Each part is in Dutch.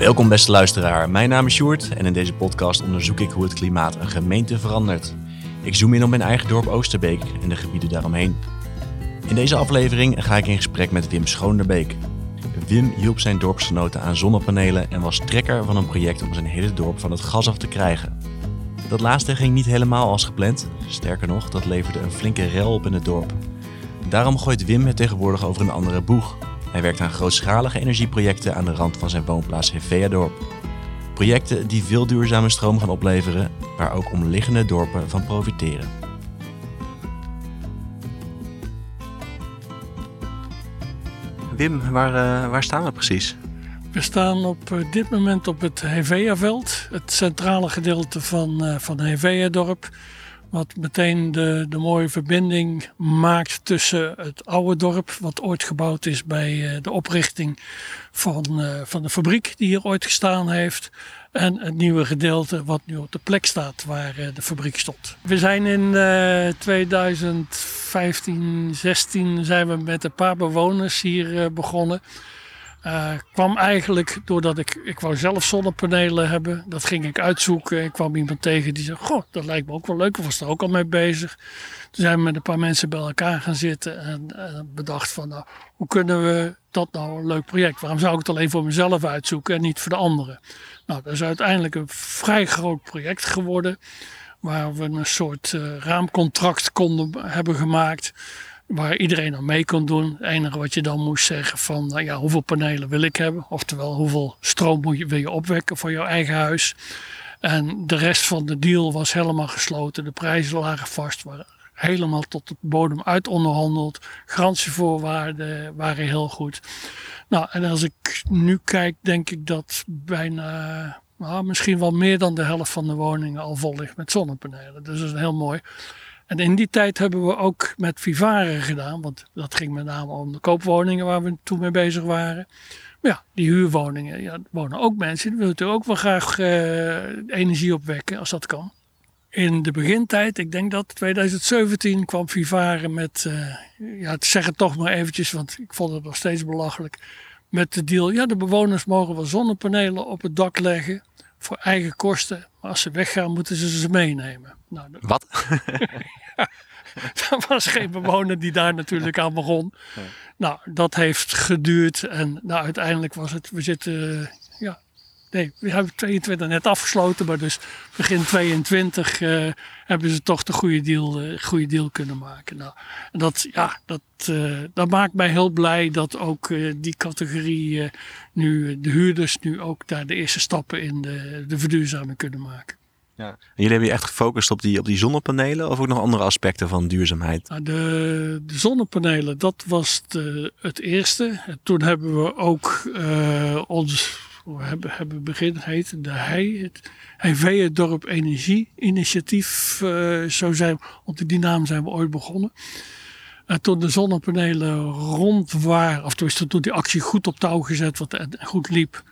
Welkom beste luisteraar, mijn naam is Sjoerd en in deze podcast onderzoek ik hoe het klimaat een gemeente verandert. Ik zoom in op mijn eigen dorp Oosterbeek en de gebieden daaromheen. In deze aflevering ga ik in gesprek met Wim Schoonderbeek. Wim hielp zijn dorpsgenoten aan zonnepanelen en was trekker van een project om zijn hele dorp van het gas af te krijgen. Dat laatste ging niet helemaal als gepland. Sterker nog, dat leverde een flinke rel op in het dorp. Daarom gooit Wim het tegenwoordig over een andere boeg. Hij werkt aan grootschalige energieprojecten aan de rand van zijn woonplaats Hevea-dorp. Projecten die veel duurzame stroom gaan opleveren, waar ook omliggende dorpen van profiteren. Wim, waar, uh, waar staan we precies? We staan op eh, dit moment op het Hevea-veld, het centrale gedeelte van, uh, van Hevea-dorp. Wat meteen de, de mooie verbinding maakt tussen het oude dorp, wat ooit gebouwd is bij de oprichting van, van de fabriek die hier ooit gestaan heeft. En het nieuwe gedeelte wat nu op de plek staat waar de fabriek stond. We zijn in 2015, 16 zijn we met een paar bewoners hier begonnen. Uh, kwam eigenlijk doordat ik, ik wou zelf zonnepanelen hebben. Dat ging ik uitzoeken. Ik kwam iemand tegen die zei, goh, dat lijkt me ook wel leuk. Ik was er ook al mee bezig. Toen zijn we met een paar mensen bij elkaar gaan zitten en, en bedacht van, nou, hoe kunnen we dat nou een leuk project? Waarom zou ik het alleen voor mezelf uitzoeken en niet voor de anderen? Nou, dat is uiteindelijk een vrij groot project geworden. Waar we een soort uh, raamcontract konden hebben gemaakt waar iedereen aan mee kon doen. Het enige wat je dan moest zeggen van nou ja, hoeveel panelen wil ik hebben. Oftewel hoeveel stroom moet je, wil je opwekken voor jouw eigen huis. En de rest van de deal was helemaal gesloten. De prijzen lagen vast, waren helemaal tot de bodem uit onderhandeld. Garantievoorwaarden waren heel goed. Nou, en als ik nu kijk, denk ik dat bijna, nou, misschien wel meer dan de helft van de woningen al vol ligt met zonnepanelen. Dus dat is heel mooi. En in die tijd hebben we ook met Vivare gedaan, want dat ging met name om de koopwoningen waar we toen mee bezig waren. Maar ja, die huurwoningen, ja, wonen ook mensen, die willen natuurlijk ook wel graag uh, energie opwekken als dat kan. In de begintijd, ik denk dat 2017 kwam Vivare met, uh, ja, zeg het toch maar eventjes, want ik vond het nog steeds belachelijk. Met de deal, ja, de bewoners mogen wel zonnepanelen op het dak leggen voor eigen kosten. Maar als ze weggaan, moeten ze ze meenemen. Nou, Wat? ja, er was geen bewoner die daar natuurlijk aan begon. Nou, dat heeft geduurd. En nou, uiteindelijk was het, we zitten, nee, we hebben 22 net afgesloten. Maar dus begin 22 uh, hebben ze toch de goede deal, uh, goede deal kunnen maken. Nou, en dat, ja, dat, uh, dat maakt mij heel blij dat ook die categorie nu, de huurders nu ook daar de eerste stappen in de, de verduurzaming kunnen maken. Ja. En jullie hebben je echt gefocust op die, op die zonnepanelen of ook nog andere aspecten van duurzaamheid? Nou, de, de zonnepanelen, dat was de, het eerste. En toen hebben we ook ons, we hebben, hebben begin heet de HEI, het Dorp Energie Initiatief. Uh, zo zijn, onder die naam zijn we ooit begonnen. En toen de zonnepanelen rond waren, of toen die actie goed op touw gezet wat en goed liep,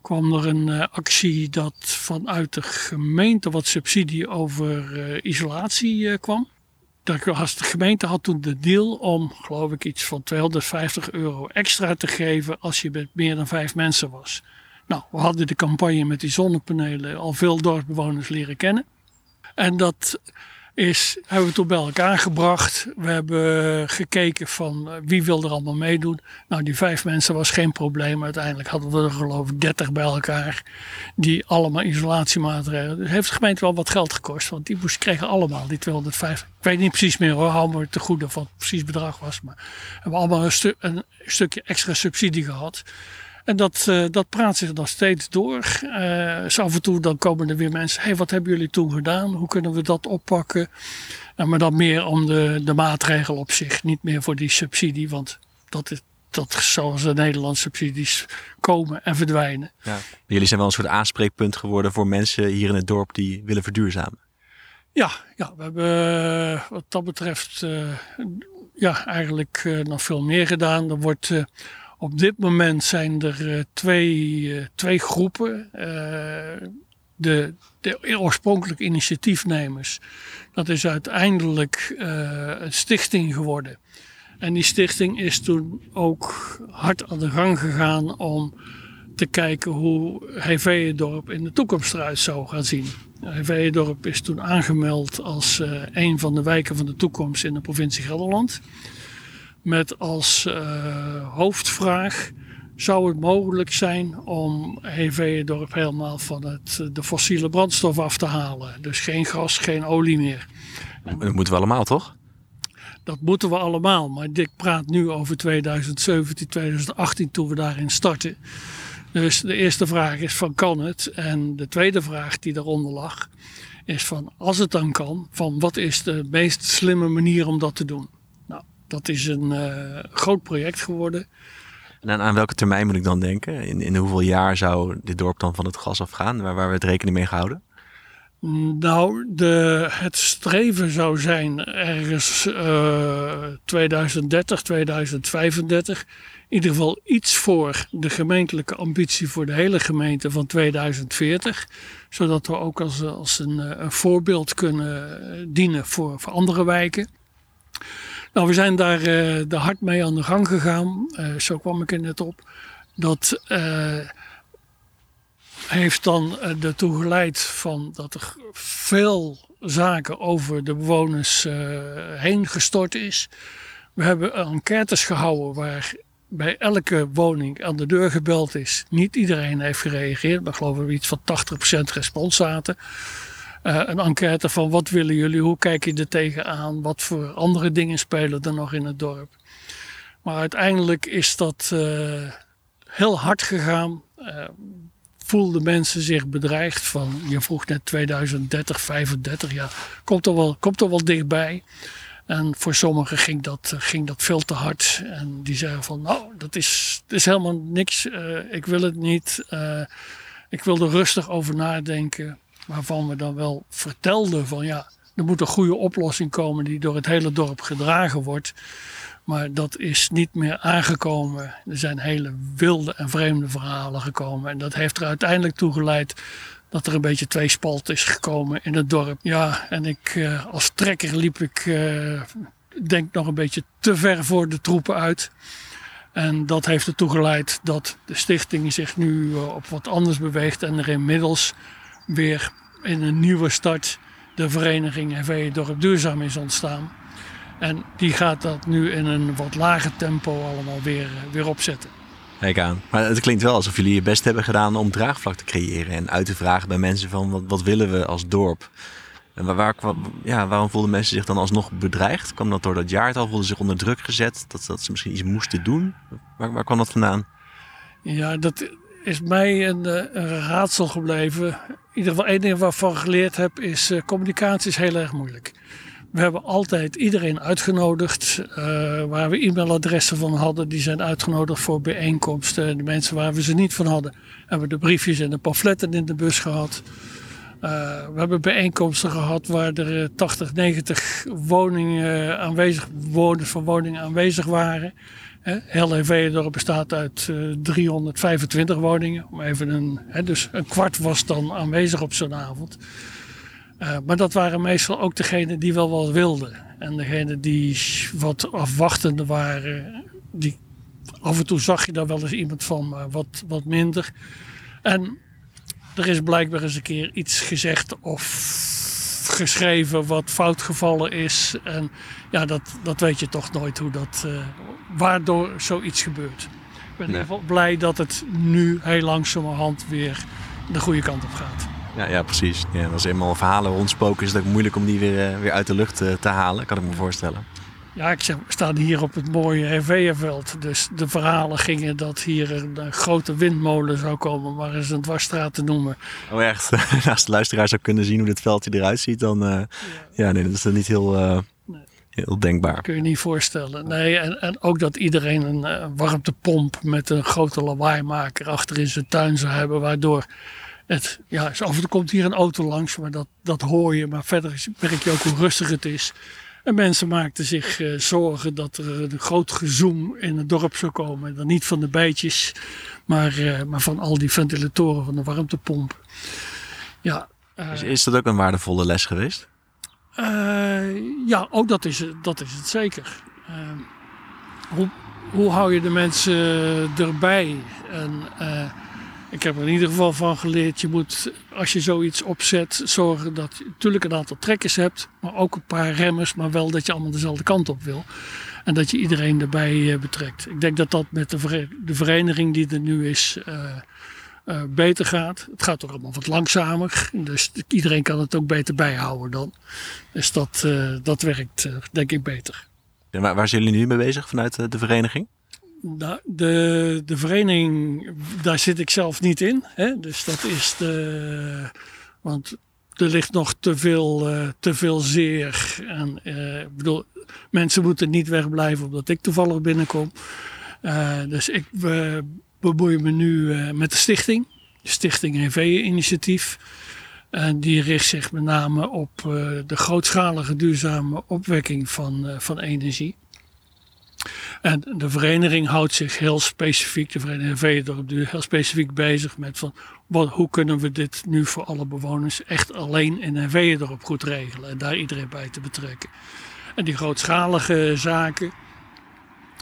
kwam er een uh, actie dat vanuit de gemeente wat subsidie over isolatie kwam. De gemeente had toen de deal om, geloof ik, iets van 250 euro extra te geven als je met meer dan vijf mensen was. Nou, we hadden de campagne met die zonnepanelen al veel dorpsbewoners leren kennen. En dat is, hebben we toen bij elkaar gebracht. We hebben gekeken van eh, wie wil er allemaal meedoen. Nou, die vijf mensen was geen probleem. Uiteindelijk hadden we er geloof ik dertig bij elkaar. Die allemaal isolatiemaatregelen. Dus heeft de gemeente wel wat geld gekost. Want die moest, kregen allemaal die 250. Ik weet niet precies meer hoor, hou me te goede wat het precies bedrag was. Maar we hebben allemaal een, een stukje extra subsidie gehad. En dat, uh, dat praat zich nog steeds door. Uh, dus af en toe dan komen er weer mensen. hey, wat hebben jullie toen gedaan? Hoe kunnen we dat oppakken? Uh, maar dan meer om de, de maatregel op zich. Niet meer voor die subsidie. Want dat is, dat zoals de Nederlandse subsidies komen en verdwijnen. Ja. Jullie zijn wel een soort aanspreekpunt geworden voor mensen hier in het dorp die willen verduurzamen. Ja, ja we hebben wat dat betreft ja, eigenlijk nog veel meer gedaan. Er wordt op dit moment zijn er uh, twee, uh, twee groepen. Uh, de, de oorspronkelijke initiatiefnemers. Dat is uiteindelijk een stichting geworden. En die stichting is toen ook hard aan de gang gegaan om te kijken hoe Heveendorp in de toekomst eruit zou gaan zien. Heveendorp is toen aangemeld als een van de wijken van de toekomst in de provincie Gelderland. Met als uh, hoofdvraag: zou het mogelijk zijn om Heveendorp helemaal van het, de fossiele brandstof af te halen? Dus geen gas, geen olie meer. Dat moeten we allemaal, toch? Dat moeten we allemaal. Maar ik praat nu over 2017, 2018 toen we daarin starten. Dus de eerste vraag is van kan het? En de tweede vraag die daaronder lag is van als het dan kan, van wat is de meest slimme manier om dat te doen? Dat is een uh, groot project geworden. En aan, welke termijn moet ik dan denken? In, in hoeveel jaar zou dit dorp dan van het gas afgaan, waar, waar we het rekening mee gehouden? Nou, de, het streven zou zijn ergens uh, 2030, 2035. In ieder geval iets voor de gemeentelijke ambitie voor de hele gemeente van 2040. Zodat we ook als, als een, een voorbeeld kunnen dienen voor, voor andere wijken. Nou, we zijn daar uh, de hard mee aan de gang gegaan. Uh, zo kwam ik er net op. Dat uh, heeft dan ertoe geleid van dat er veel zaken over de bewoners heen gestort is. We hebben enquêtes gehouden waar bij elke woning aan de deur gebeld is. Niet iedereen heeft gereageerd, maar geloof ik iets van 80% respons zaten. Uh, een enquête van wat willen jullie, hoe kijk je er tegenaan, wat voor andere dingen spelen er nog in het dorp. Maar uiteindelijk is dat uh, heel hard gegaan. Uh, voelden mensen zich bedreigd van, je vroeg net 2030, 35, ja, komt er wel, komt er wel dichtbij. En voor sommigen ging dat, ging dat veel te hard. En die zeggen van, nou, dat is, dat is helemaal niks, ik wil het niet. ik wil er rustig over nadenken waarvan we dan wel vertelden van ja, er moet een goede oplossing komen die door het hele dorp gedragen wordt. Maar dat is niet meer aangekomen. Er zijn hele wilde en vreemde verhalen gekomen. En dat heeft er uiteindelijk toe geleid dat er een beetje tweespalt is gekomen in het dorp. Ja, en ik eh, als trekker liep ik, uh, denk nog een beetje te ver voor de troepen uit. En dat heeft ertoe geleid dat de stichting zich nu uh, op wat anders beweegt en er inmiddels weer in een nieuwe start de vereniging HV Dorp Duurzaam is ontstaan. En die gaat dat nu in een wat lager tempo allemaal weer, eh, weer opzetten. Kijk aan. Maar het klinkt wel alsof jullie je best hebben gedaan om draagvlak te creëren. En uit te vragen bij mensen van wat, wat willen we als dorp. En waar, waar, ja, waarom voelden mensen zich dan alsnog bedreigd? Kwam dat door dat jaartal? Voelden ze zich onder druk gezet? Dat, dat ze misschien iets moesten doen? Waar, waar kwam dat vandaan? Ja, dat, is mij een, eh, een, raadsel gebleven. In ieder geval één ding waarvan ik geleerd heb is uh, communicatie is heel erg moeilijk. We hebben altijd iedereen uitgenodigd uh, waar we e-mailadressen van hadden. Die zijn uitgenodigd voor bijeenkomsten. De mensen waar we ze niet van hadden, hebben de briefjes en de pamfletten in de bus gehad. We hebben bijeenkomsten gehad waar er 80, 90 woningen aanwezig, van woningen aanwezig waren. Heveendorp bestaat uit uh, eh, 325 woningen. Om even een, hè, dus een kwart was dan aanwezig op zo'n avond. Uh, maar dat waren meestal ook degenen die wel wat wilden. En degenen die wat afwachtende waren, die, af en toe zag je daar wel eens iemand van, maar wat, wat minder. En er is blijkbaar eens een keer iets gezegd of geschreven wat fout gevallen is. En ja, dat, dat weet je toch nooit hoe dat, uh, waardoor zoiets gebeurt. Ik ben in ieder geval blij dat het nu heel langzamerhand weer de goede kant op gaat. Ja, ja precies. Ja, als eenmaal verhalen rondspoken is het ook moeilijk om die weer, uh, weer uit de lucht uh, te halen, kan ik me voorstellen. Ja, ik staan hier op het mooie Herveerveld. Dus de verhalen gingen dat hier een, grote windmolen zou komen, maar eens een dwarsstraat te noemen. Oh echt? Als de luisteraar zou kunnen zien hoe dit veldje eruit ziet, dan... Uh, ja. ja. nee, dat is dan niet heel... Uh. Heel denkbaar. Kun je niet voorstellen. Nee, en, en ook dat iedereen een uh, warmtepomp met een grote lawaaimaker achter in zijn tuin zou hebben, waardoor het, ja, af en toe komt hier een auto langs, maar dat, dat hoor je. Maar verder merk je ook hoe rustig het is. En mensen maakten zich uh, zorgen dat er een groot gezoem in het dorp zou komen. Dan niet van de bijtjes, maar, uh, maar van al die ventilatoren van de warmtepomp. Ja, uh, is dat ook een waardevolle les geweest? Ja, ook dat is, dat is het zeker. hoe, hoe hou je de mensen erbij? En ik heb er in ieder geval van geleerd, je moet als je zoiets opzet zorgen dat je natuurlijk een aantal trekkers hebt, maar ook een paar remmers, maar wel dat je allemaal dezelfde kant op wil. En dat je iedereen erbij betrekt. Ik denk dat dat met de, vereniging die er nu is beter gaat. Het gaat toch allemaal wat langzamer. Dus iedereen kan het ook beter bijhouden dan. Dus dat, uh, dat werkt uh, denk ik beter. En waar, waar zijn jullie nu mee bezig vanuit de vereniging? Nou, de, de vereniging, daar zit ik zelf niet in. Hè? Dus dat is de. Want er ligt nog te veel, te veel zeer. En, ik bedoel, mensen moeten niet wegblijven omdat ik toevallig binnenkom. dus ik bemoei me nu eh, met de stichting. De Stichting NV-initiatief. En die richt zich met name op eh, de grootschalige duurzame opwekking van, eh, van energie. En de vereniging houdt zich heel specifiek, de vereniging NV heel specifiek bezig met van wat, hoe kunnen we dit nu voor alle bewoners echt alleen in NV-dorp goed regelen en daar iedereen bij te betrekken. En die grootschalige zaken,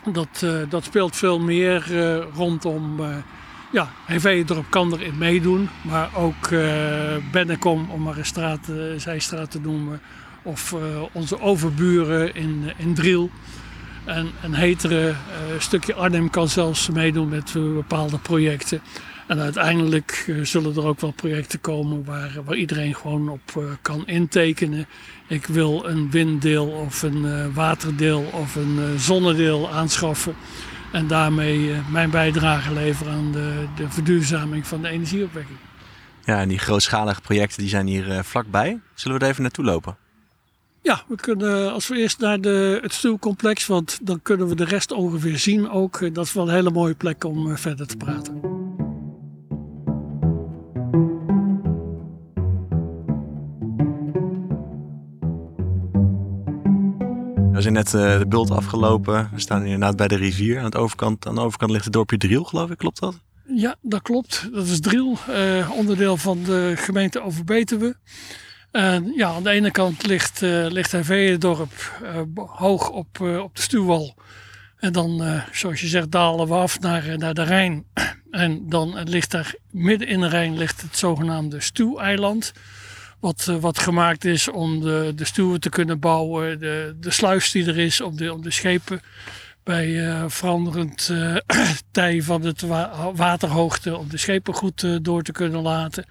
dat, uh, dat speelt veel meer uh, rondom. Uh, ja, kan erin meedoen, maar ook Bennekom, om maar een straat, zijstraat te noemen, of onze overburen in, in Driel. En een hetere stukje Arnhem kan zelfs meedoen met bepaalde projecten. En uiteindelijk uh, zullen er ook wel projecten komen waar, waar iedereen gewoon op uh, kan intekenen. Ik wil een winddeel of een uh, waterdeel of een zonnedeel aanschaffen. En daarmee mijn bijdrage leveren aan de, de verduurzaming van de energieopwekking. Ja, en die grootschalige projecten die zijn hier vlakbij. Zullen we er even naartoe lopen? Ja, we kunnen als we eerst naar de, het stuwcomplex, want dan kunnen we de rest ongeveer zien ook. Dat is wel een hele mooie plek om verder te praten. We zijn net uh, de bult afgelopen. We staan inderdaad bij de rivier. Aan, overkant, aan de overkant ligt het dorpje Driel, geloof ik. Klopt dat? Ja, dat klopt. Dat is Driel, uh, onderdeel van de gemeente Overbetuwe. En ja, aan de ene kant ligt, uh, ligt Herveen-dorp hoog op, op de stuwwal. En dan, zoals je zegt, dalen we af naar, naar de Rijn. En dan ligt daar midden in de Rijn ligt het zogenaamde Stuweiland. Wat, eh, wat gemaakt is om de, de stuwen te kunnen bouwen. De, de sluis die er is om de, de schepen bij uh, veranderend uh, tij van het waterhoogte om de schepen goed door te kunnen laten.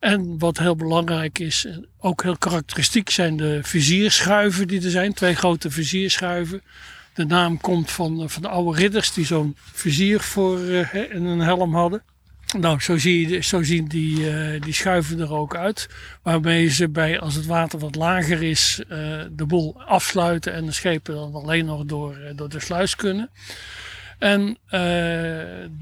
En wat heel belangrijk is, ook heel karakteristiek, zijn de vizierschuiven die er zijn. Twee grote vizierschuiven. De naam komt van, van de oude ridders die zo'n vizier voor in een helm hadden. Nou, zo, zie je, zo zien die, uh, die schuiven er ook uit. Waarmee ze bij, als het water wat lager is, uh, de boel afsluiten en de schepen dan alleen nog door, uh, door de sluis kunnen. En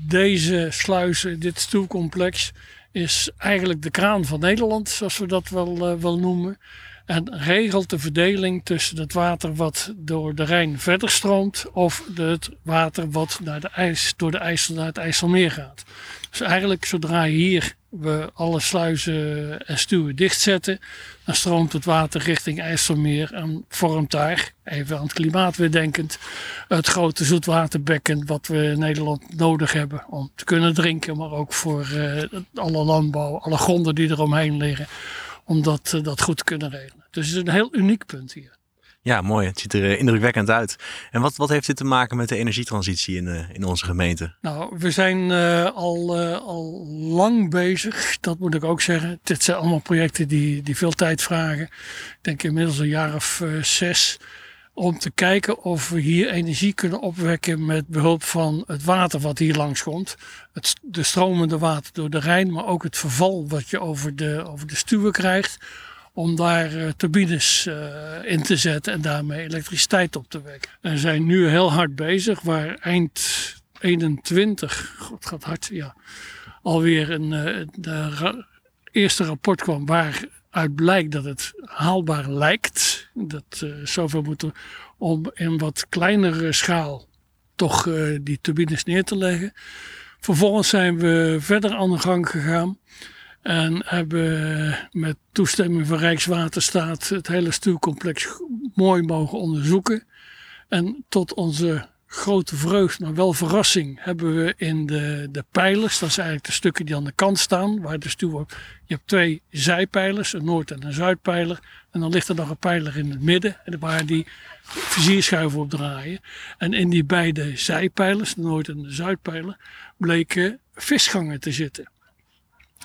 deze sluizen, dit stoelcomplex, is eigenlijk de kraan van Nederland, zoals we dat wel, wel noemen. En regelt de verdeling tussen het water wat door de Rijn verder stroomt of het water wat naar de ijs, door de IJssel naar het IJsselmeer gaat. Dus eigenlijk zodra hier we alle sluizen en stuwen dichtzetten, dan stroomt het water richting IJsselmeer en vormt daar, even aan het klimaat weer denkend, het grote zoetwaterbekken wat we in Nederland nodig hebben om te kunnen drinken, maar ook voor uh, alle landbouw, alle gronden die eromheen liggen, om dat, uh, dat goed te kunnen regelen. Dus het is een heel uniek punt hier. Ja, mooi. Het ziet er eh, indrukwekkend uit. En wat, wat heeft dit te maken met de energietransitie in, uh, in onze gemeente? Nou, we zijn uh, al, al lang bezig, dat moet ik ook zeggen. Dit zijn allemaal projecten die, die veel tijd vragen. Ik denk inmiddels een jaar of zes. Om te kijken of we hier energie kunnen opwekken met behulp van het water wat hier langs komt. Het, de stromende water door de Rijn, maar ook het verval wat je over de, over de stuwen krijgt om daar uh, turbines uh, in te zetten en daarmee elektriciteit op te wekken. We zijn nu heel hard bezig, waar eind 21, god gaat hard, ja, alweer een de eerste rapport kwam waaruit blijkt dat het haalbaar lijkt. Dat zoveel moeten om in wat kleinere schaal toch die turbines neer te leggen. Vervolgens zijn we verder aan de gang gegaan. En hebben met toestemming van Rijkswaterstaat het hele stuurcomplex mooi mogen onderzoeken. En tot onze grote vreugde, maar wel verrassing, hebben we in de, de pijlers. Dat zijn eigenlijk de stukken die aan de kant staan. Waar de stuur, je hebt twee zijpijlers, een noord- en een zuidpijler. En dan ligt er nog een pijler in het midden, waar die vizierschuiven op draaien. En in die beide zijpijlers, de noord- en de zuidpijler, bleken visgangen te zitten.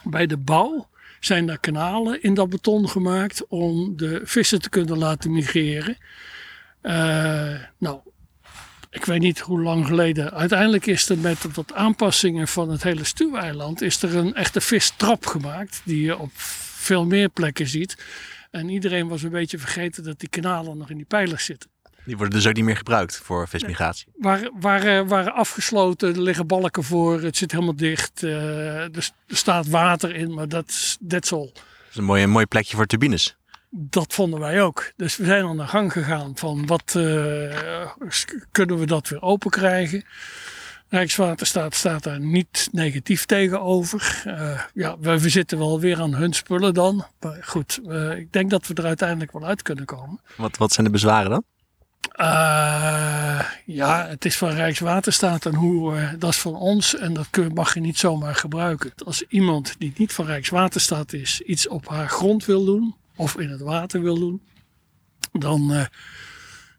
Bij de bouw zijn er kanalen in dat beton gemaakt om de vissen te kunnen laten migreren. Uh, nou, ik weet niet hoe lang geleden. Uiteindelijk is er met wat aanpassingen van het hele stuweiland is er een echte vistrap gemaakt. Die je op veel meer plekken ziet. En iedereen was een beetje vergeten dat die kanalen nog in die pijlers zitten. Die worden dus ook niet meer gebruikt voor vismigratie. Waar, waren, waren afgesloten, er liggen balken voor, het zit helemaal dicht. Uh, er, staat water in, maar dat is all. Dat is een mooi, een mooi plekje voor turbines. Dat vonden wij ook. Dus we zijn aan de gang gegaan van wat uh, kunnen we dat weer open krijgen. Rijkswaterstaat staat daar niet negatief tegenover. Uh, ja, we, we, zitten wel weer aan hun spullen dan. Maar goed, uh, ik denk dat we er uiteindelijk wel uit kunnen komen. Wat, wat zijn de bezwaren dan? Uh, ja, het is van Rijkswaterstaat en hoe, dat is van ons en dat kun, mag je niet zomaar gebruiken. Als iemand die niet van Rijkswaterstaat is, iets op haar grond wil doen, of in het water wil doen, dan uh,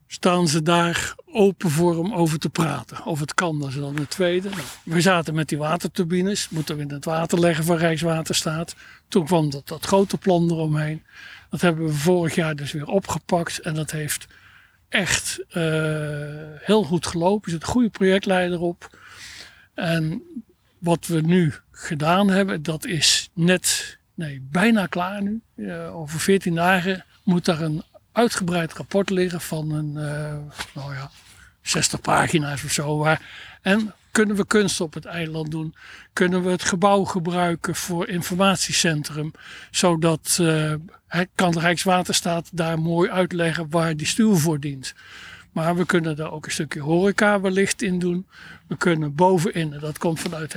staan ze daar open voor om over te praten. Of het kan, dat is dan de tweede. Nou, we zaten met die waterturbines, moeten we in het water leggen van Rijkswaterstaat. Toen kwam dat, dat grote plan eromheen. Dat hebben we vorig jaar dus weer opgepakt en dat heeft echt uh, heel goed gelopen. Er zit een goede projectleider op. En wat we nu gedaan hebben, dat is net nee, bijna klaar nu. Over 14 dagen moet daar een uitgebreid rapport liggen van een, uh, nou ja, 60 pagina's of zo. En kunnen we kunst op het eiland doen? Kunnen we het gebouw gebruiken voor informatiecentrum? Zodat uh, kan Rijkswaterstaat daar mooi uitleggen waar die stuur voor dient. Maar we kunnen daar ook een stukje horeca wellicht in doen. We kunnen bovenin, en dat komt vanuit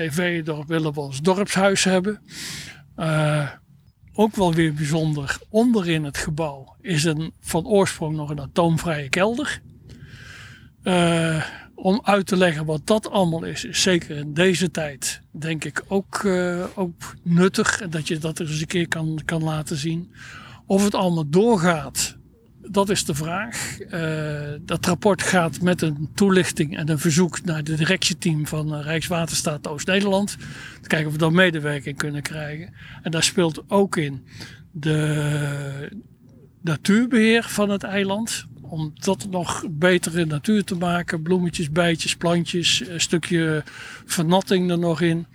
daar willen we ons dorpshuis hebben. Uh, ook wel weer bijzonder, onderin het gebouw is een, van oorsprong nog een atoomvrije kelder. Uh, om uit te leggen wat dat allemaal is, is zeker in deze tijd, denk ik, ook, uh, ook nuttig. Dat je dat eens een keer kan, kan laten zien. Of het allemaal doorgaat dat is de vraag. Uh, dat rapport gaat met een toelichting en een verzoek naar het directieteam van eh, Rijkswaterstaat Oost-Nederland. Te kijken of we dan medewerking kunnen krijgen. En daar speelt ook in de natuurbeheer van het eiland. Om dat nog betere natuur te maken. Bloemetjes, bijtjes, plantjes. Een stukje vernatting er nog in.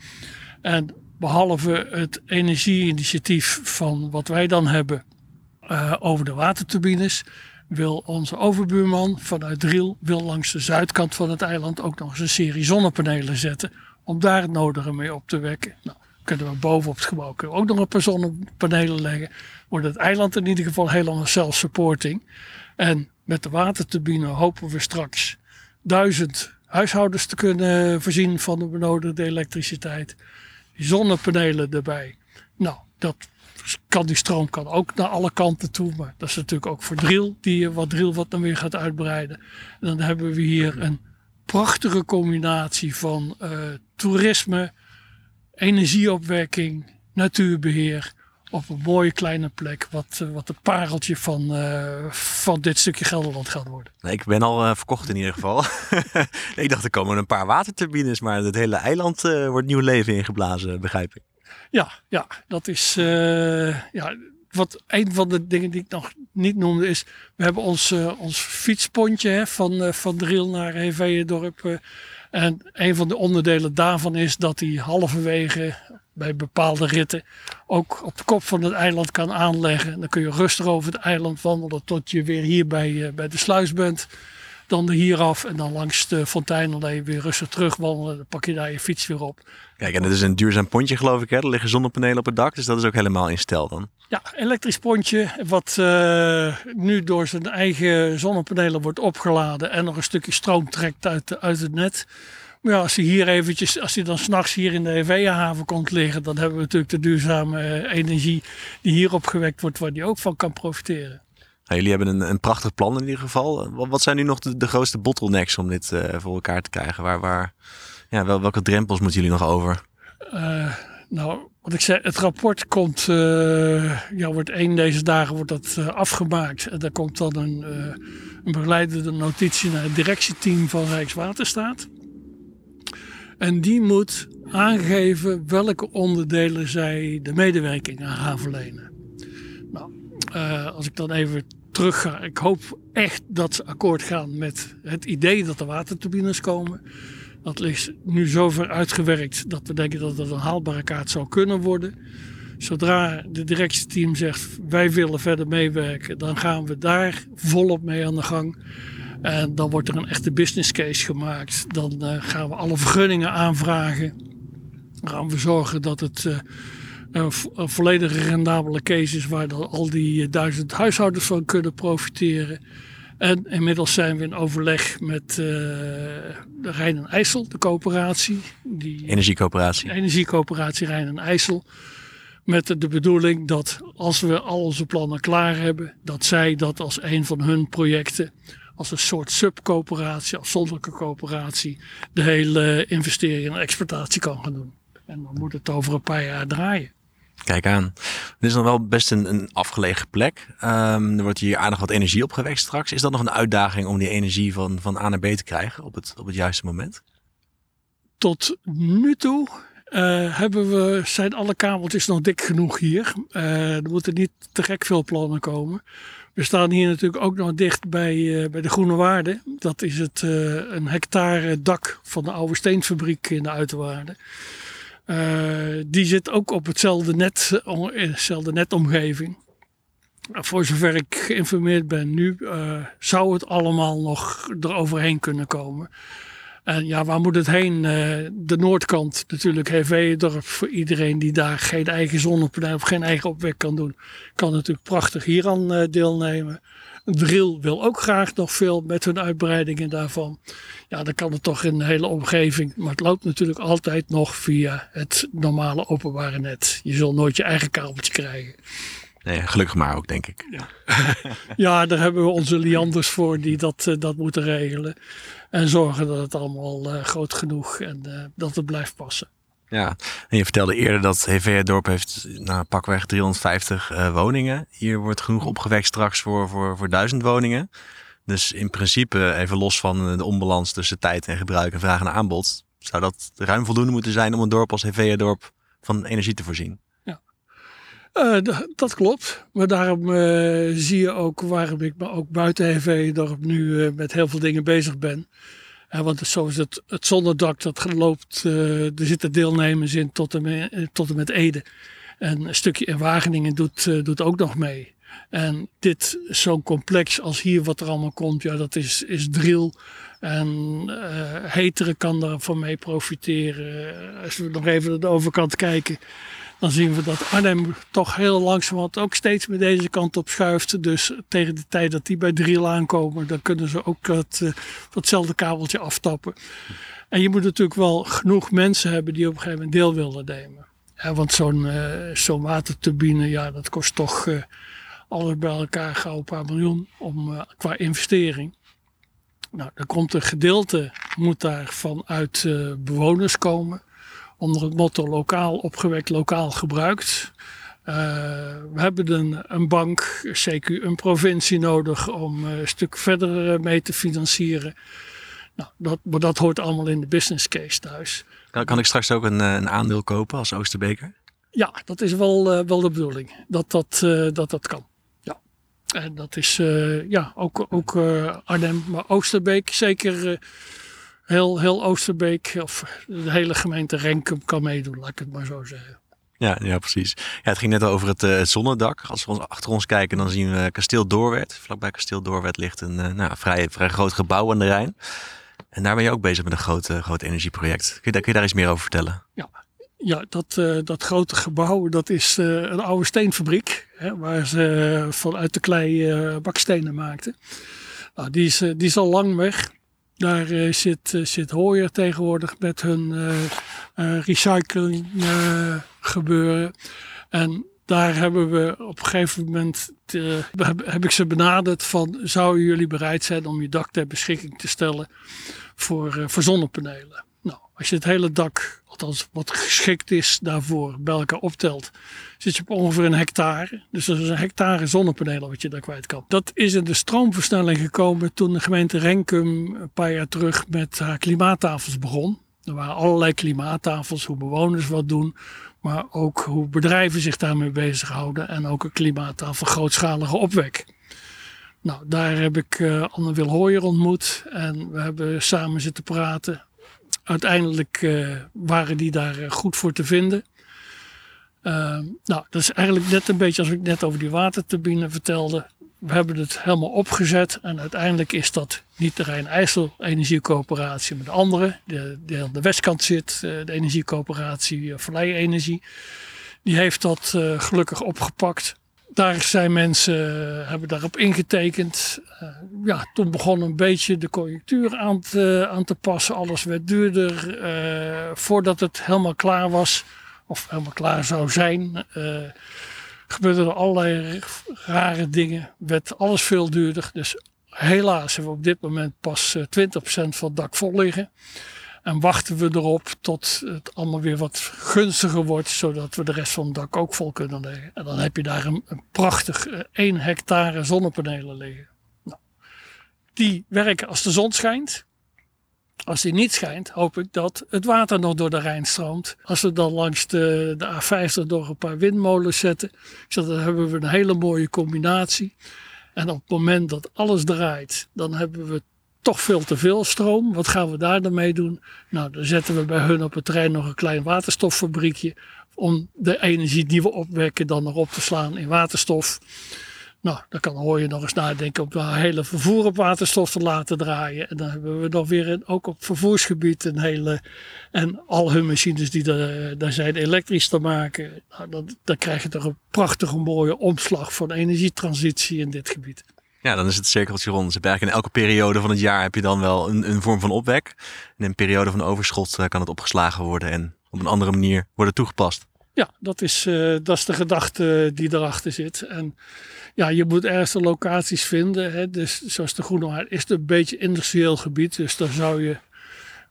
En behalve het energieinitiatief van wat wij dan hebben uh, over de waterturbines wil onze overbuurman vanuit Driel wil langs de zuidkant van het eiland ook nog eens een serie zonnepanelen zetten. Om daar het nodige mee op te wekken. Nou, kunnen we boven op het gebouw ook nog een paar zonnepanelen leggen. Wordt het eiland in ieder geval helemaal self-supporting. En met de waterturbine hopen we straks duizend huishoudens te kunnen voorzien van de benodigde elektriciteit. Zonnepanelen erbij. Nou, dat kan die stroom kan ook naar alle kanten toe. Maar dat is natuurlijk ook voor drill, die wat drill wat dan weer gaat uitbreiden. En dan hebben we hier een prachtige combinatie van uh, toerisme, energieopwekking, natuurbeheer. Op een mooie kleine plek, wat, uh, wat het pareltje van, uh, van dit stukje Gelderland gaat worden. Nee, ik ben al verkocht in ieder geval. ik dacht er komen een paar waterturbines, maar het hele eiland wordt nieuw leven ingeblazen, begrijp ik. Ja, ja dat is ja, wat een van de dingen die ik nog niet noemde is, we hebben ons, uh, ons fietspontje hè, van, uh, van Driel naar Heveendorp. en een van de onderdelen daarvan is dat hij halverwege bij bepaalde ritten ook op de kop van het eiland kan aanleggen. Dan kun je rustig over het eiland wandelen tot je weer hier bij, bij de sluis bent. Dan er hier af en dan langs de Fonteinallee weer rustig terugwandelen. Dan pak je daar je fiets weer op. Kijk, en het is een duurzaam pontje geloof ik. Hè? Er liggen zonnepanelen op het dak, dus dat is ook helemaal in stijl dan. Ja, elektrisch pontje wat uh, nu door zijn eigen zonnepanelen wordt opgeladen. En nog een stukje stroom trekt uit, uit het net. Maar ja, als hij hier eventjes, als hij dan s'nachts hier in de EVA-haven komt liggen, dan hebben we natuurlijk de duurzame energie die hier opgewekt wordt, waar die ook van kan profiteren. jullie hebben een, een prachtig plan in ieder geval. Wat, zijn nu nog de, de grootste bottlenecks om dit voor elkaar te krijgen? Waar, waar, ja, wel, welke drempels moeten jullie nog over? nou, wat ik zei, het rapport komt, ja, wordt één deze dagen wordt dat afgemaakt. En daar komt dan een, een begeleidende notitie naar het directieteam van Rijkswaterstaat. En die moet aangeven welke onderdelen zij de medewerking aan gaan verlenen. Nou, uh, als ik dan even terug ga. Ik hoop echt dat ze akkoord gaan met het idee dat er waterturbines komen. Dat ligt nu zover uitgewerkt dat we denken dat het een haalbare kaart zou kunnen worden. Zodra de directieteam zegt wij willen verder meewerken, dan gaan we daar volop mee aan de gang. En dan wordt er een echte business case gemaakt. Dan uh, gaan we alle vergunningen aanvragen. Dan gaan we zorgen dat het uh, een, een volledig rendabele case is waar dan al die uh, duizend huishoudens van kunnen profiteren. En inmiddels zijn we in overleg met de Rijn en IJssel, de coöperatie. Die, energiecoöperatie. Energiecoöperatie Rijn en IJssel. Met de bedoeling dat als we al onze plannen klaar hebben, dat zij dat als een van hun projecten als een soort subcoöperatie, afzonderlijke coöperatie, de hele investering en exploitatie kan gaan doen. En dan moet het over een paar jaar draaien. Kijk aan. Dit is nog wel best een, een afgelegen plek. Um, er wordt hier aardig wat energie opgewekt straks. Is dat nog een uitdaging om die energie van, van A naar B te krijgen op het, op het juiste moment? Tot nu toe uh, hebben we, zijn alle kabeltjes nog dik genoeg hier. Uh, er moeten niet te gek veel plannen komen. We staan hier natuurlijk ook nog dicht bij, uh, bij de Groene Waarde. Dat is het, uh, een hectare dak van de oude steenfabriek in de Uiterwaarden. Uh, die zit ook op hetzelfde net, hetzelfde netomgeving. Voor zover ik geïnformeerd ben nu, zou het allemaal nog eroverheen kunnen komen. En ja, waar moet het heen? Uh, de noordkant natuurlijk, Heveendorp. Voor iedereen die daar geen eigen zonnepaneel of geen eigen opwek kan doen, kan natuurlijk prachtig hier aan uh, deelnemen. Drill wil ook graag nog veel met hun uitbreidingen daarvan. Ja, dan kan het toch in de hele omgeving. Maar het loopt natuurlijk altijd nog via het normale openbare net. Je zult nooit je eigen kabeltje krijgen. Nee, gelukkig maar ook, denk ik. Ja, ja daar hebben we onze lianders voor die dat, uh, dat moeten regelen. En zorgen dat het allemaal uh, groot genoeg en uh, dat het blijft passen. Ja, en je vertelde eerder dat HVA-dorp heeft nou, pakweg 350 uh, woningen. Hier wordt genoeg opgewekt straks voor, voor, voor 1000 woningen. Dus in principe, even los van de onbalans tussen tijd en gebruik en vraag en aanbod, zou dat ruim voldoende moeten zijn om een dorp als HVA-dorp van energie te voorzien. Uh, dat klopt. Maar daarom uh, zie je ook waarom ik me ook buiten HV-dorp nu uh, met heel veel dingen bezig ben. want zoals het, het zonnedak dat loopt, er zitten deelnemers in tot en, met, tot en met Ede. En een stukje in Wageningen doet, doet ook nog mee. En dit, zo'n complex als hier wat er allemaal komt, ja, dat is, is drill. En Heteren kan daarvan mee profiteren. Als we nog even naar de overkant kijken dan zien we dat Arnhem toch heel langzamerhand ook steeds meer deze kant op schuift. Dus tegen de tijd dat die bij Driel aankomen, dan kunnen ze ook uh, datzelfde kabeltje aftappen. En je moet natuurlijk wel genoeg mensen hebben die op een gegeven moment deel willen nemen. Want zo'n uh, zo'n waterturbine, ja, dat kost toch uh, alles bij elkaar gauw een paar miljoen om, qua investering. Nou, dan komt een gedeelte, moet daar vanuit bewoners komen onder het motto lokaal opgewekt, lokaal gebruikt. Uh, we hebben een, een, bank, CQ, een provincie nodig om uh, een stuk verder uh, mee te financieren. Nou, dat, maar dat hoort allemaal in de business case thuis. Kan, kan ik straks ook een, een, aandeel kopen als Oosterbeker? Ja, dat is wel, wel de bedoeling. Dat dat, dat, dat kan. Ja. En dat is ja, ook, ook Arnhem, maar Oosterbeek zeker heel, heel Oosterbeek of de hele gemeente Renkum kan meedoen, laat ik het maar zo zeggen. Ja, ja precies. Ja, het ging net over het, uh, zonnedak. Als we achter ons kijken, dan zien we Kasteel Doorwerd. Vlakbij Kasteel Doorwerd ligt een uh, nou, vrij, vrij groot gebouw aan de Rijn. En daar ben je ook bezig met een groot, uh, groot energieproject. Kun je, daar, kun je daar iets meer over vertellen? Ja, ja dat, dat grote gebouw, dat is een oude steenfabriek. Hè, waar ze vanuit de klei bakstenen maakten. Nou, die, is, die is al lang weg. Daar uh, zit, uh, zit Hoyer tegenwoordig met hun uh, recycling gebeuren. En daar hebben we op een gegeven moment, heb, ik ze benaderd van, zouden jullie bereid zijn om je dak ter beschikking te stellen voor, voor zonnepanelen? Als je het hele dak, althans wat geschikt is daarvoor, bij elkaar optelt, zit je op ongeveer een hectare. Dus dat is een hectare zonnepanelen wat je daar kwijt kan. Dat is in de stroomversnelling gekomen toen de gemeente Renkum een paar jaar terug met haar klimaattafels begon. Er waren allerlei klimaattafels, hoe bewoners wat doen, maar ook hoe bedrijven zich daarmee bezighouden en ook een klimaattafel grootschalige opwek. Nou, daar heb ik uh, Anne Wil ontmoet en we hebben samen zitten praten. Uiteindelijk uh, waren die daar uh, goed voor te vinden. nou, dat is eigenlijk net een beetje als ik net over die waterturbine vertelde we hebben het helemaal opgezet en uiteindelijk is dat niet de Rijn-IJssel Energiecoöperatie, maar de andere, de, die aan de westkant zit, eh, de Energiecoöperatie eh, Vallei Energie. Die heeft dat gelukkig opgepakt. Daar zijn mensen, hebben daarop ingetekend. Uh, ja, toen begon een beetje de conjunctuur aan te, aan te passen. Alles werd duurder. Uh, voordat het helemaal klaar was, of helemaal klaar zou zijn, gebeurden er allerlei rare dingen. Werd alles veel duurder. Dus helaas hebben we op dit moment pas 20% eh, van het dak vol liggen. En wachten we erop tot het allemaal weer wat gunstiger wordt, zodat we de rest van het dak ook vol kunnen leggen. En dan heb je daar een, prachtig 1 eh, hectare zonnepanelen liggen. Nou, die werken als de zon schijnt. Als die niet schijnt, hoop ik dat het water nog door de Rijn stroomt. Als we dan langs de, de A50 door een paar windmolens zetten, dan hebben we een hele mooie combinatie. En op het moment dat alles draait, dan hebben we toch veel te veel stroom. Wat gaan we daar dan mee doen? Nou, dan zetten we bij hun op het terrein nog een klein waterstoffabriekje. Om de energie die we opwekken dan nog op te slaan in waterstof. Nou, dan kan hoor je nog eens nadenken om het hele vervoer op waterstof te laten draaien. En dan hebben we nog weer ook op vervoersgebied een hele. En al hun machines die er, daar zijn elektrisch te maken. Nou, dan, dan krijg je toch een prachtige mooie omslag de energietransitie in dit gebied. Ja, dan is het cirkeltje rond. Dus eigenlijk in elke periode van het jaar heb je dan wel een, een vorm van opwek. In een periode van overschot eh, kan het opgeslagen worden en op een andere manier worden toegepast. Ja, dat is, uh, dat is de gedachte die erachter zit. En ja, je moet ergens de locaties vinden. Hè. Dus zoals de Groene is het een beetje industrieel gebied. Dus dan zou je.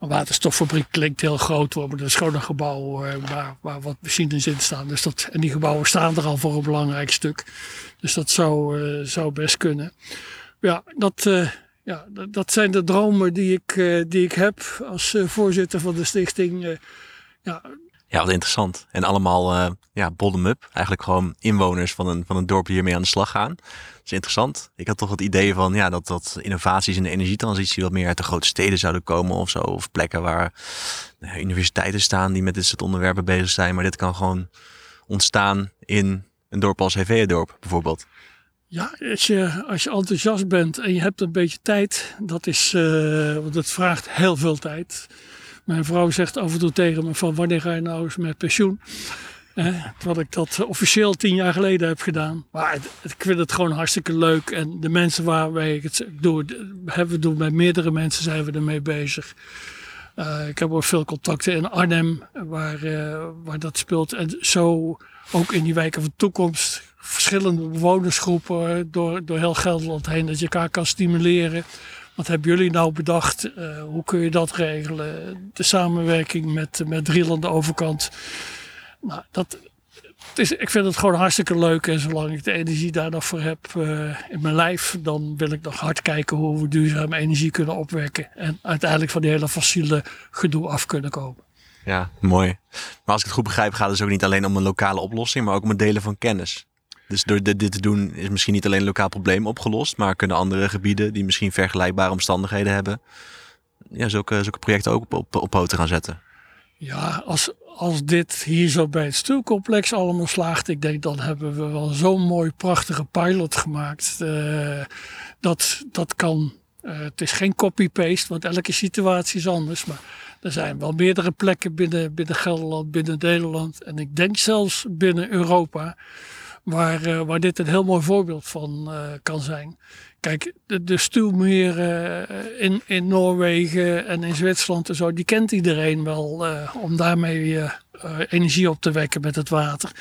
Een waterstoffabriek klinkt heel groot worden. Dat is gewoon een gebouw uh, waar, waar wat machines in staan. Dus dat, en die gebouwen staan er al voor een belangrijk stuk. Dus dat zou, uh, zou best kunnen. Ja, dat, ja, dat, dat, zijn de dromen die ik, die ik heb als voorzitter van de stichting. ja, ja, wat interessant. En allemaal uh, ja, bottom-up. Eigenlijk gewoon inwoners van een, van een dorp hiermee aan de slag gaan. Dat is interessant. Ik had toch het idee van ja, dat, dat innovaties in de energietransitie wat meer uit de grote steden zouden komen of zo. Of plekken waar nou, universiteiten staan die met dit soort onderwerpen bezig zijn. Maar dit kan gewoon ontstaan in een dorp als HV-dorp bijvoorbeeld. Ja, als je, als je enthousiast bent en je hebt een beetje tijd, dat is, uh, het vraagt heel veel tijd. Mijn vrouw zegt af en toe tegen me van wanneer ga je nou eens met pensioen? Eh, terwijl ik dat officieel tien jaar geleden heb gedaan. Maar ik vind het gewoon hartstikke leuk. En de mensen waarmee ik het doe, hebben doen met meerdere mensen zijn we ermee bezig. Uh, ik heb ook veel contacten in Arnhem waar, uh, waar dat speelt. En zo ook in die wijken van toekomst. Verschillende bewonersgroepen door, door heel Gelderland heen. Dat je elkaar kan stimuleren. Wat hebben jullie nou bedacht? Uh, hoe kun je dat regelen? De samenwerking met, met Driel aan de overkant. Nou, dat, het is, ik vind het gewoon hartstikke leuk. En zolang ik de energie daar nog voor heb uh, in mijn lijf, dan wil ik nog hard kijken hoe we duurzame energie kunnen opwekken. En uiteindelijk van die hele fossiele gedoe af kunnen komen. Ja, mooi. Maar als ik het goed begrijp, gaat het dus ook niet alleen om een lokale oplossing, maar ook om het delen van kennis. Dus door dit te doen is misschien niet alleen een lokaal probleem opgelost, maar kunnen andere gebieden die misschien vergelijkbare omstandigheden hebben, ja, zulke, zulke projecten ook op, op, op poten gaan zetten. Ja, als, als dit hier zo bij het stuurcomplex allemaal slaagt, ik denk dan hebben we wel zo'n mooi prachtige pilot gemaakt. Uh, dat, dat kan, uh, het is geen copy-paste, want elke situatie is anders. Maar er zijn wel meerdere plekken binnen, binnen Gelderland, binnen Nederland en ik denk zelfs binnen Europa waar, uh, waar dit een heel mooi voorbeeld van uh, kan zijn. Kijk, de, de uh, in, in Noorwegen en in Zwitserland en zo, die kent iedereen wel om daarmee energie op te wekken met het water.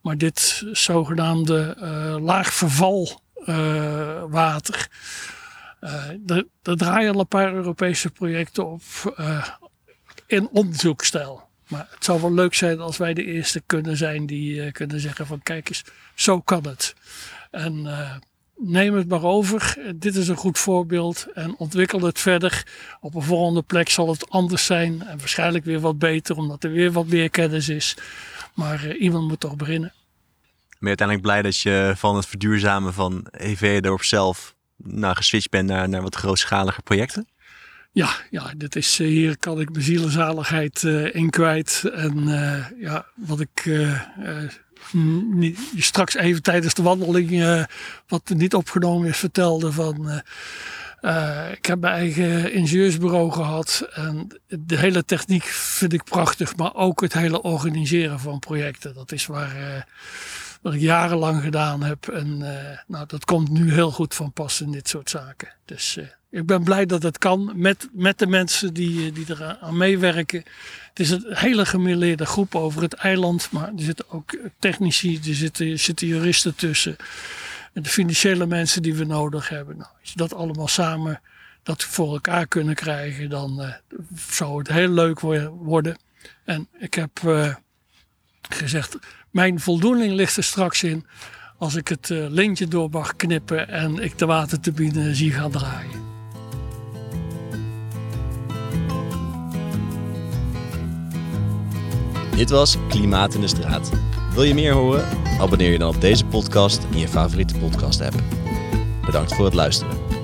Maar dit zogenaamde uh, laagvervalwater. Uh, er, er draaien al een paar Europese projecten op in onderzoekstijl. Maar het zou wel leuk zijn als wij de eerste kunnen zijn die kunnen zeggen van kijk eens, zo kan het. En neem het maar over. Dit is een goed voorbeeld en ontwikkel het verder. Op een volgende plek zal het anders zijn en waarschijnlijk weer wat beter, omdat er weer wat meer kennis is. Maar uh, iemand moet toch beginnen. Ben je uiteindelijk blij dat je van het verduurzamen van EV-dorp zelf nou, geswitcht bent naar, naar wat grootschalige projecten? Ja, ja dit is, uh, hier kan ik mijn zielenzaligheid uh, in kwijt. En ja, wat ik straks even tijdens de wandeling, wat niet opgenomen is, vertelde van. Ik heb mijn eigen ingenieursbureau gehad en de hele techniek vind ik prachtig, maar ook het hele organiseren van projecten. Dat is waar, wat ik jarenlang gedaan heb en nou, dat komt nu heel goed van pas in dit soort zaken. Dus ik ben blij dat het kan met, met de mensen die, die er aan meewerken. Het is een hele gemêleerde groep over het eiland, maar er zitten ook technici, er zitten, zitten juristen tussen. En de financiële mensen die we nodig hebben. Nou, als je dat allemaal samen dat voor elkaar kunnen krijgen, dan zou het heel leuk worden. En ik heb gezegd, mijn voldoening ligt er straks in als ik het uh, lintje door mag knippen en ik de waterturbine zie gaan draaien. Dit was Klimaat in de Straat. Wil je meer horen? Abonneer je dan op deze podcast in je favoriete podcast app. Bedankt voor het luisteren.